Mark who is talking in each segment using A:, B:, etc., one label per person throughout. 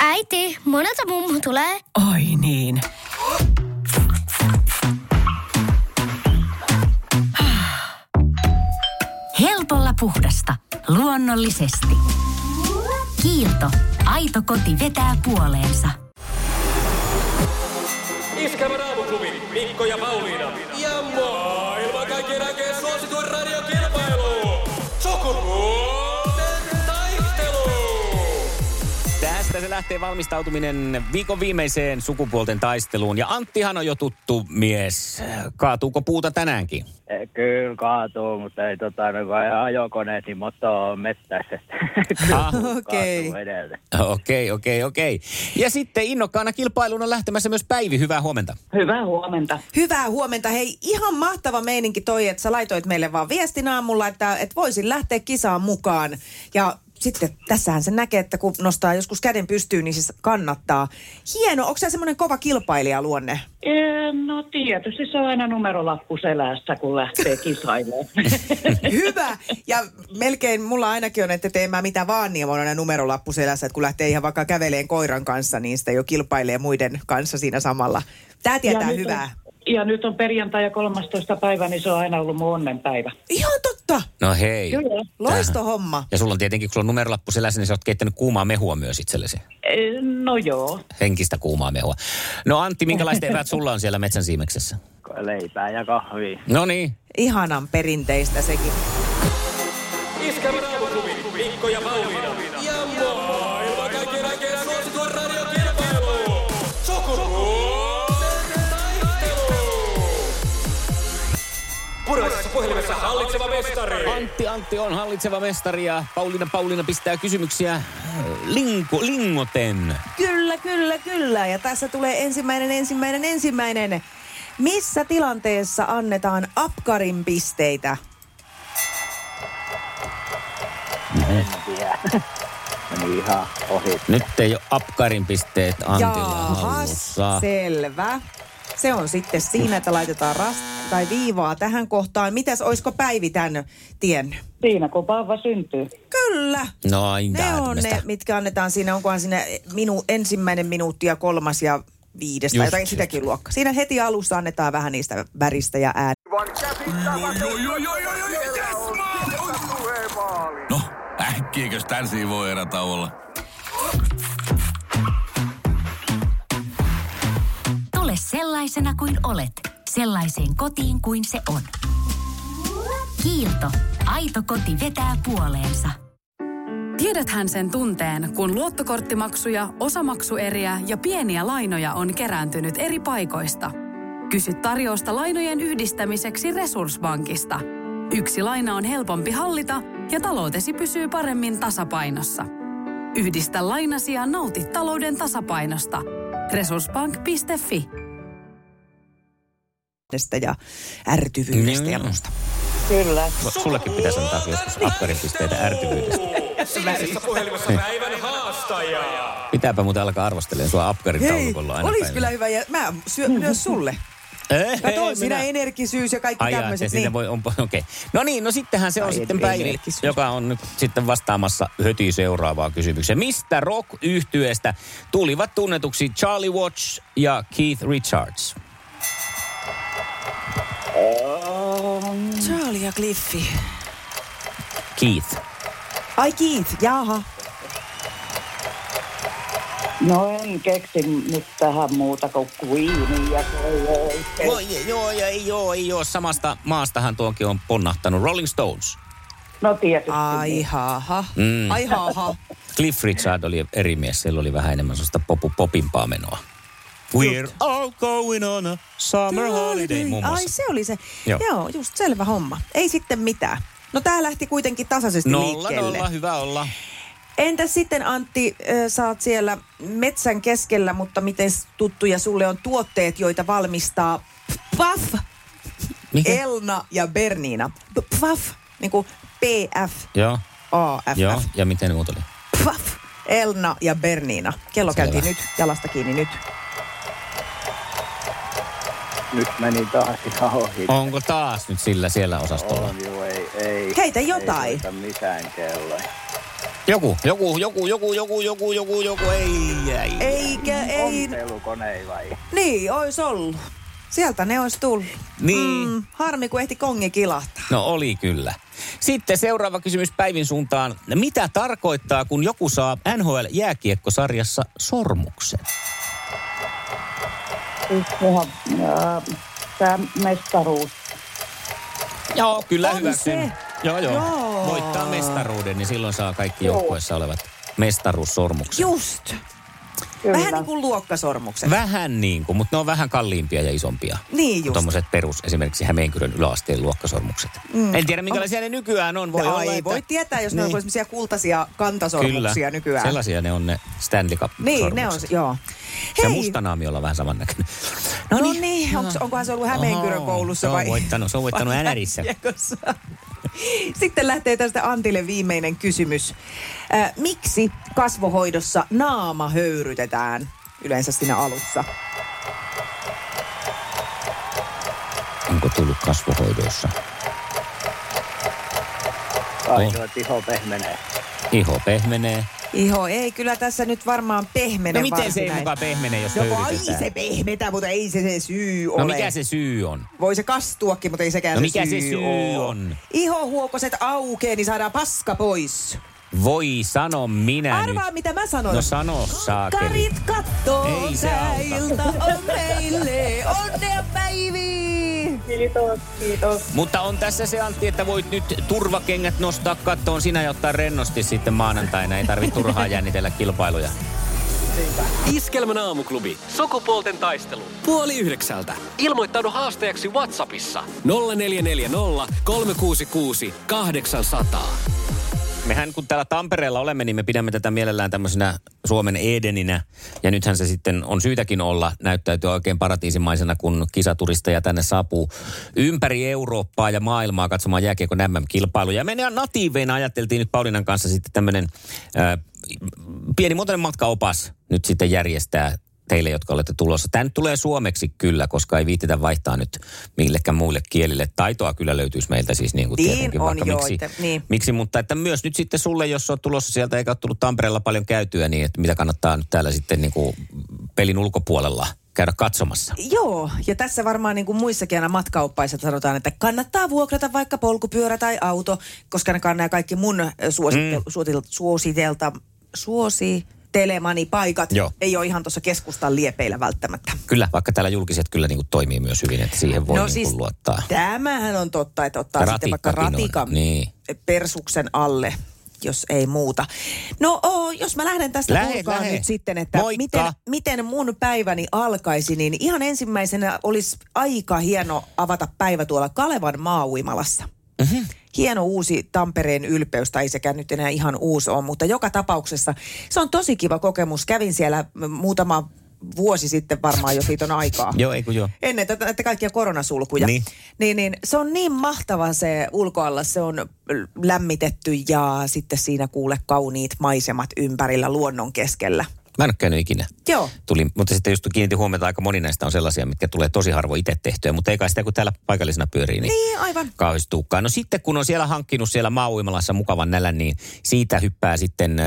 A: Äiti, monelta mummu tulee?
B: Oi niin. Helpolla puhdasta. Luonnollisesti. Kiilto. Aito koti vetää puoleensa.
C: Iskävä raamuklubi, Mikko ja Pauliina. Ja maailman kaikkien aikeen suosituen radiokilpailu. Sukupuolten
D: Tästä se lähtee valmistautuminen viikon viimeiseen sukupuolten taisteluun. Ja Anttihan on jo tuttu mies. Kaatuuko puuta tänäänkin?
E: Eh, Kyllä kaatuu, mutta ei tota, no, ajokoneet, niin moto on mettässä.
D: Ah,
F: okei.
E: Kaatuu edelleen.
D: Okei, okei, okei. Ja sitten innokkaana kilpailuun on lähtemässä myös Päivi. Hyvää huomenta.
G: Hyvää huomenta.
F: Hyvää huomenta. Hei, ihan mahtava meininki toi, että sä laitoit meille vaan viestin aamulla, että, että voisin lähteä kisaan mukaan. Ja sitten tässähän se näkee, että kun nostaa joskus käden pystyyn, niin siis kannattaa. Hieno. Onko sä semmoinen kova kilpailija luonne?
G: Ee, No tietysti se on aina numerolappu selässä, kun lähtee kisailemaan.
F: Hyvä. Ja melkein mulla ainakin on, että tee mä mitä vaan, niin on aina numerolappu selässä, että kun lähtee ihan vaikka käveleen koiran kanssa, niin sitä jo kilpailee muiden kanssa siinä samalla. Tää tietää
G: nyt on-
F: hyvää.
G: Ja nyt on perjantai ja 13. päivä, niin se on aina ollut mun onnenpäivä.
F: Ihan totta.
D: No hei.
G: Kyllä.
F: Loisto homma.
D: Ja sulla on tietenkin, kun sulla on numerolappu selässä, niin sä oot keittänyt kuumaa mehua myös itsellesi.
G: Ee, No joo.
D: Henkistä kuumaa mehua. No Antti, minkälaiset eväät sulla on siellä metsän siimeksessä?
E: Leipää ja kahvia.
D: No niin.
F: Ihanan perinteistä sekin.
C: Iskävä raamuklubi, Mikko ja Pauliina. Hallitseva mestari.
D: Antti Antti on hallitseva mestari ja Pauliina Pauliina pistää kysymyksiä äh, linko, lingoten.
F: Kyllä, kyllä, kyllä. Ja tässä tulee ensimmäinen, ensimmäinen, ensimmäinen. Missä tilanteessa annetaan apkarin pisteitä?
E: En tiedä. Meni ihan ohi.
D: Nyt ei ole apkarin pisteet Antilla
F: Jaahas,
D: hallussa.
F: selvä. Se on sitten siinä, että laitetaan rast tai viivaa tähän kohtaan. Mitäs, oisko Päivi tämän tiennyt?
G: Siinä kun vauva syntyy.
F: Kyllä.
D: No
F: Ne on ne, mitkä annetaan siinä. Onkohan siinä minu, ensimmäinen minuutti ja kolmas ja viides tai jotain
D: just.
F: sitäkin luokkaa. Siinä heti alussa annetaan vähän niistä väristä ja ääni.
H: No, äkkiäkös tän voi erätä olla?
B: Sellaisena kuin olet, sellaiseen kotiin kuin se on. Kiilto. Aito koti vetää puoleensa.
I: Tiedäthän sen tunteen, kun luottokorttimaksuja, osamaksueriä ja pieniä lainoja on kerääntynyt eri paikoista. Kysy tarjousta lainojen yhdistämiseksi Resurssbankista. Yksi laina on helpompi hallita ja taloutesi pysyy paremmin tasapainossa. Yhdistä lainasi ja nauti talouden tasapainosta. Resurssbank.fi
F: ja ärtyvyydestä ja
D: Niin.
F: muusta.
G: Kyllä.
D: Sullekin pitäisi antaa joskus apkarin pisteitä ärtyvyydestä.
C: Sinisessä puhelimessa päivän haastaja.
D: Pitääpä muuten alkaa arvostelemaan sua apkarin taulukolla aina
F: olisi kyllä hyvä. Ja mä syön myös sulle.
D: Eh,
F: Kato,
D: ei,
F: sinä
D: minä-
F: energisyys ja kaikki
D: Ai
F: tämmöiset.
D: se siitä voi, on, okei. Okay. No niin, no sittenhän se on
F: Ai,
D: sitten Päivi, joka on nyt sitten vastaamassa heti seuraavaan kysymykseen. Mistä rock yhtyeestä tulivat tunnetuksi Charlie Watts ja Keith Richards?
F: Cliffi.
D: Keith.
F: Ai Keith, jaha.
G: No en keksi nyt tähän muuta kuin ei-
D: joo, ja ei joo, ei joo. Samasta maastahan tuokin on ponnahtanut Rolling Stones.
G: No tietysti.
F: Ai haha.
D: Mm.
F: Ai haha.
D: Cliff Richard oli eri mies, sillä oli vähän enemmän sellaista popu, popimpaa menoa. We're all going on a summer holiday muun
F: Ai
D: muassa.
F: se oli se.
D: Joo.
F: Joo. Just selvä homma. Ei sitten mitään. No tää lähti kuitenkin tasaisesti
D: Nolla,
F: liikkeelle.
D: nolla, hyvä olla.
F: Entäs sitten Antti, oot siellä metsän keskellä, mutta miten tuttuja sulle on tuotteet, joita valmistaa Paf,
D: Mikä?
F: Elna ja Bernina. P- Paf, niin kuin PF,
D: Joo,
F: AFF.
D: joo. Ja miten ne muut oli?
F: Paf, Elna ja Bernina. Kello
D: Selvä.
F: käytiin nyt, jalasta kiinni nyt.
E: Nyt meni taas ihan ohi.
D: Onko taas nyt sillä siellä osastolla?
E: On joo, ei, ei Ei.
F: Heitä
E: Ei
F: jotain.
E: soita mitään kelloja.
D: Joku, joku, joku, joku, joku, joku, joku, joku, ei, ei.
F: Eikä, ei.
E: Ompelukone vai?
F: Niin, ois ollut. Sieltä ne olisi tullut.
D: Niin.
F: Mm, harmi, kun ehti kongi kilahtaa.
D: No oli kyllä. Sitten seuraava kysymys Päivin suuntaan. Mitä tarkoittaa, kun joku saa NHL-jääkiekkosarjassa sormuksen?
G: Siis tämä mestaruus.
D: Joo, kyllä
F: On
D: hyväksyn.
F: se.
D: Joo, joo,
F: Joo.
D: Voittaa mestaruuden, niin silloin saa kaikki joukkueessa olevat mestaruussormukset.
F: Just.
G: Kyllä.
F: Vähän niin kuin luokkasormukset.
D: Vähän niin kuin, mutta ne on vähän kalliimpia ja isompia.
F: Niin just.
D: Tuommoiset perus, esimerkiksi Hämeenkyrön yläasteen luokkasormukset. Mm. En tiedä, minkälaisia ne nykyään on. Voi
F: No,
D: olla,
F: ei
D: että...
F: voi tietää, jos ne
D: Niin.
F: on semmoisia kultaisia kantasormuksia nykyään.
D: Sellaisia ne on ne Stanley Cup
F: Niin, ne on, joo.
D: Se mustanaamiolla on vähän samannäköinen.
F: No niin, no niin. Onks, onkohan se ollut Hämeenkyrön
D: Oho,
F: koulussa
D: se on
F: vai?
D: voittanut- se on voittanut
F: vai
D: NRissä.
F: Sitten lähtee tästä Antille viimeinen kysymys. Äh, miksi kasvohoidossa naama höyrytetään yleensä siinä alussa?
D: Onko tullut kasvohoidoissa?
E: Ainoa iho pehmenee.
D: Iho pehmenee.
F: Iho, ei kyllä tässä nyt varmaan pehmene
D: No miten se ei mukaan pehmene, jos
F: No voi
D: höyrytetään?
F: se pehmetä, mutta ei se se syy ole.
D: No mikä se syy on?
F: Voi se kastuakin, mutta ei sekään
D: No
F: se
D: mikä
F: syy
D: se syy
F: oo.
D: on?
F: Ihohuokoset aukee, niin saadaan paska pois.
D: Voi sano minä
F: Arvaa,
D: nyt.
F: mitä mä sanon.
D: No sano saakeli.
F: Karit kattoo,
D: Ei se
F: ilta on meille. Onnea päiviin!
G: Kiitos, kiitos.
D: Mutta on tässä se Antti, että voit nyt turvakengät nostaa kattoon sinä ja ottaa rennosti sitten maanantaina. Ei tarvitse turhaa jännitellä kilpailuja.
C: Iskelmän aamuklubi. Sukupuolten taistelu. Puoli yhdeksältä. Ilmoittaudu haastajaksi Whatsappissa. 0440 366 800.
D: Mehän kun täällä Tampereella olemme, niin me pidämme tätä mielellään tämmöisenä Suomen Edeninä. Ja nythän se sitten on syytäkin olla, näyttäytyy oikein paratiisimaisena, kun kisaturisteja tänne saapuu ympäri Eurooppaa ja maailmaa katsomaan jääkiekon MM-kilpailuja. Ja me natiiveina ajateltiin nyt Paulinan kanssa sitten tämmöinen äh, pienimuotoinen matkaopas nyt sitten järjestää teille, jotka olette tulossa. Tämä nyt tulee suomeksi kyllä, koska ei viititä vaihtaa nyt millekään muille kielille. Taitoa kyllä löytyisi meiltä siis niin kuin
F: Niin
D: tietenkin,
F: on
D: vaikka
F: joo,
D: miksi,
F: että- niin.
D: miksi, mutta että myös nyt sitten sulle, jos olet tulossa sieltä eikä ole tullut Tampereella paljon käytyä, niin että mitä kannattaa nyt täällä sitten niin kuin pelin ulkopuolella käydä katsomassa.
F: Joo, ja tässä varmaan niin kuin muissakin aina matkaoppaissa sanotaan, että kannattaa vuokrata vaikka polkupyörä tai auto, koska ne nämä kaikki mun äh, suositel, mm. suositel, suositelta, suositelemani paikat
D: Joo.
F: ei ole ihan tuossa keskustan liepeillä välttämättä.
D: Kyllä, vaikka täällä julkiset kyllä niin kuin toimii myös hyvin, että siihen voi
F: no
D: niin
F: siis
D: kuin luottaa.
F: tämähän on totta, että ottaa sitten vaikka
D: Ratikkakin on,
F: ratikan
D: niin.
F: persuksen alle jos ei muuta. No oo, jos mä lähden tästä
D: Lähe,
F: purkaan
D: lähe.
F: nyt sitten, että
D: Moikka.
F: miten, miten mun päiväni alkaisi, niin ihan ensimmäisenä olisi aika hieno avata päivä tuolla Kalevan maauimalassa. Mm-hmm. Hieno uusi Tampereen ylpeys, tai ei sekään nyt enää ihan uusi on, mutta joka tapauksessa se on tosi kiva kokemus. Kävin siellä muutama vuosi sitten varmaan jo siitä on aikaa.
D: Joo, ei kun joo.
F: Ennen tätä, näitä kaikkia koronasulkuja.
D: Niin.
F: Niin, niin. Se on niin mahtava se ulkoalla. Se on lämmitetty ja sitten siinä kuule kauniit maisemat ympärillä luonnon keskellä.
D: Mä en ole käynyt ikinä.
F: Joo.
D: Tuli, mutta sitten just kiinnitin huomiota, aika moni näistä on sellaisia, mitkä tulee tosi harvoin itse tehtyä, mutta ei kai sitä kun täällä paikallisena pyörii, niin,
F: Niin, aivan.
D: kauheasti tuukkaa. No sitten kun on siellä hankkinut siellä maauimalassa mukavan nälän, niin siitä hyppää sitten äh,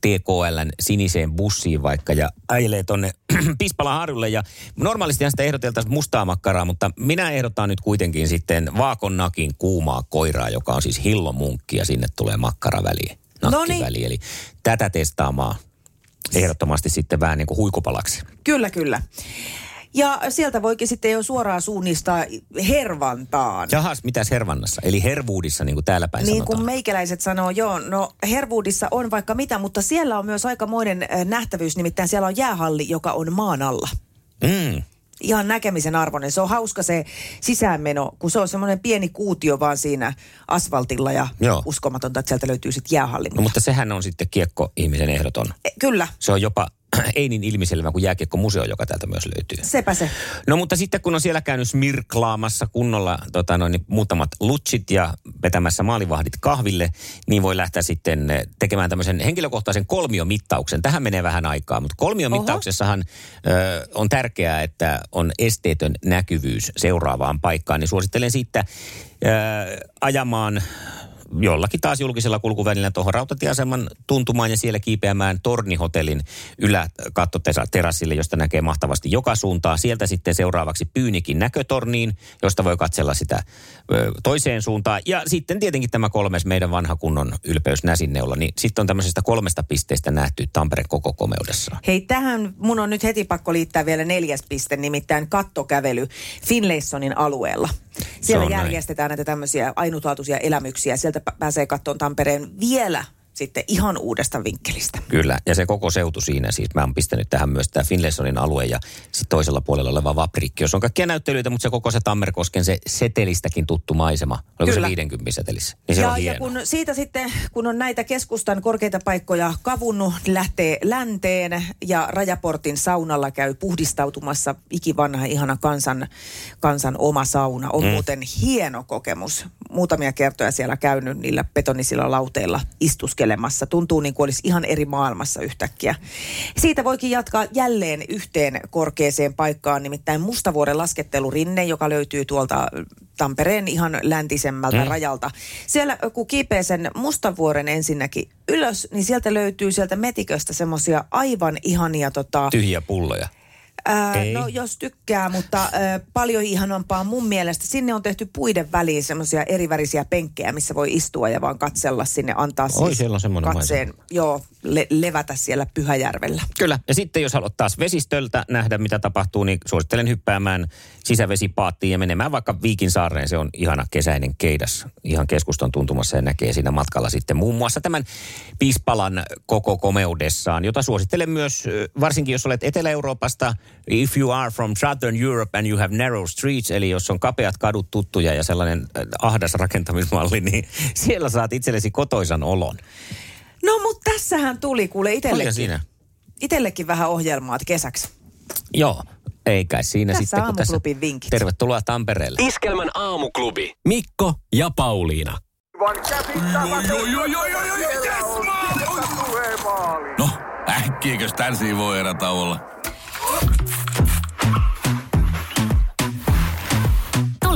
D: TKLn siniseen bussiin vaikka ja ajelee tonne Pispalan harjulle. Ja normaalistihan sitä ehdoteltaisiin mustaa makkaraa, mutta minä ehdotan nyt kuitenkin sitten vaakonnakin kuumaa koiraa, joka on siis hillomunkki ja sinne tulee makkara väliin.
F: Noniin.
D: Nakkiväli, eli tätä testaamaan ehdottomasti sitten vähän niin kuin huikupalaksi.
F: Kyllä, kyllä. Ja sieltä voikin sitten jo suoraan suunnistaa hervantaan.
D: Jahas, mitäs Hervannassa? Eli Hervuudissa, niin kuin täällä päin
F: Niin
D: sanotaan.
F: kuin meikäläiset sanoo, joo, no Herwoodissa on vaikka mitä, mutta siellä on myös aikamoinen äh, nähtävyys, nimittäin siellä on jäähalli, joka on maan alla.
D: Mm.
F: Ihan näkemisen arvoinen. Se on hauska se sisäänmeno, kun se on semmoinen pieni kuutio vaan siinä asfaltilla ja
D: Joo.
F: uskomatonta, että sieltä löytyy sitten jäähalli.
D: No mutta sehän on sitten kiekko-ihmisen ehdoton.
F: E, Kyllä,
D: Se on jopa ei niin ilmiselvä kuin jääkiekkomuseo, joka täältä myös löytyy.
F: Sepä se.
D: No mutta sitten kun on siellä käynyt smirklaamassa kunnolla tota noin, niin muutamat lutsit ja vetämässä maalivahdit kahville, niin voi lähteä sitten eh, tekemään tämmöisen henkilökohtaisen kolmiomittauksen. Tähän menee vähän aikaa, mutta kolmiomittauksessahan ö, on tärkeää, että on esteetön näkyvyys seuraavaan paikkaan. Niin suosittelen siitä ö, ajamaan jollakin taas julkisella kulkuvälillä tuohon rautatieaseman tuntumaan ja siellä kiipeämään Tornihotellin yläkattoterassille, josta näkee mahtavasti joka suuntaan. Sieltä sitten seuraavaksi Pyynikin näkötorniin, josta voi katsella sitä toiseen suuntaan. Ja sitten tietenkin tämä kolmes meidän vanha kunnon ylpeys Näsinneolla, niin sitten on tämmöisestä kolmesta pisteestä nähty Tampere koko komeudessa.
F: Hei, tähän mun on nyt heti pakko liittää vielä neljäs piste, nimittäin kattokävely Finlaysonin alueella. Siellä
D: on näin.
F: järjestetään näitä tämmöisiä ainutlaatuisia elämyksiä. Sieltä pä- pääsee kattoon Tampereen vielä sitten ihan uudesta vinkkelistä.
D: Kyllä, ja se koko seutu siinä siis. Mä oon pistänyt tähän myös tämä Finlaysonin alue ja sitten toisella puolella oleva Vaprikki, jos on kaikkia näyttelyitä, mutta se koko se Tammerkosken se setelistäkin tuttu maisema. Oliko
F: Kyllä.
D: se 50 setelissä? Niin se
F: ja,
D: on
F: ja kun siitä sitten, kun on näitä keskustan korkeita paikkoja kavunnut, lähtee länteen ja Rajaportin saunalla käy puhdistautumassa ikivanha ihana kansan, kansan oma sauna. On mm. muuten hieno kokemus. Muutamia kertoja siellä käynyt niillä betonisilla lauteilla istuskelemassa. Tuntuu niin kuin olisi ihan eri maailmassa yhtäkkiä. Siitä voikin jatkaa jälleen yhteen korkeaseen paikkaan, nimittäin Mustavuoren laskettelurinne, joka löytyy tuolta Tampereen ihan läntisemmältä mm. rajalta. Siellä kun kiipee sen Mustavuoren ensinnäkin ylös, niin sieltä löytyy sieltä metiköstä semmoisia aivan ihania tota,
D: Tyhjiä pulloja.
F: Ää,
D: Ei.
F: no jos tykkää, mutta ää, paljon ihanampaa mun mielestä. Sinne on tehty puiden väliin semmoisia erivärisiä penkkejä, missä voi istua ja vaan katsella sinne, antaa
D: Oi,
F: siis
D: siellä on semmoinen
F: katseen, joo, le- levätä siellä Pyhäjärvellä.
D: Kyllä. Ja sitten jos haluat taas vesistöltä nähdä, mitä tapahtuu, niin suosittelen hyppäämään sisävesipaattiin ja menemään vaikka Viikinsaareen. Se on ihana kesäinen keidas ihan keskustan tuntumassa ja näkee siinä matkalla sitten muun muassa tämän Pispalan koko komeudessaan, jota suosittelen myös, varsinkin jos olet Etelä-Euroopasta, if you are from Southern Europe and you have narrow streets, eli jos on kapeat kadut tuttuja ja sellainen ahdas rakentamismalli, niin siellä saat itsellesi kotoisan olon.
F: No mutta tässähän tuli kuule itsellekin,
D: siinä.
F: itsellekin vähän ohjelmaa kesäksi.
D: Joo, ei kai siinä
F: Tässä
D: sitten. kun
F: aamuklubin vinkit.
D: Tervetuloa Tampereelle.
C: Iskelmän aamuklubi.
J: Mikko ja Pauliina.
H: No, äkkiäkös tän voi erata olla?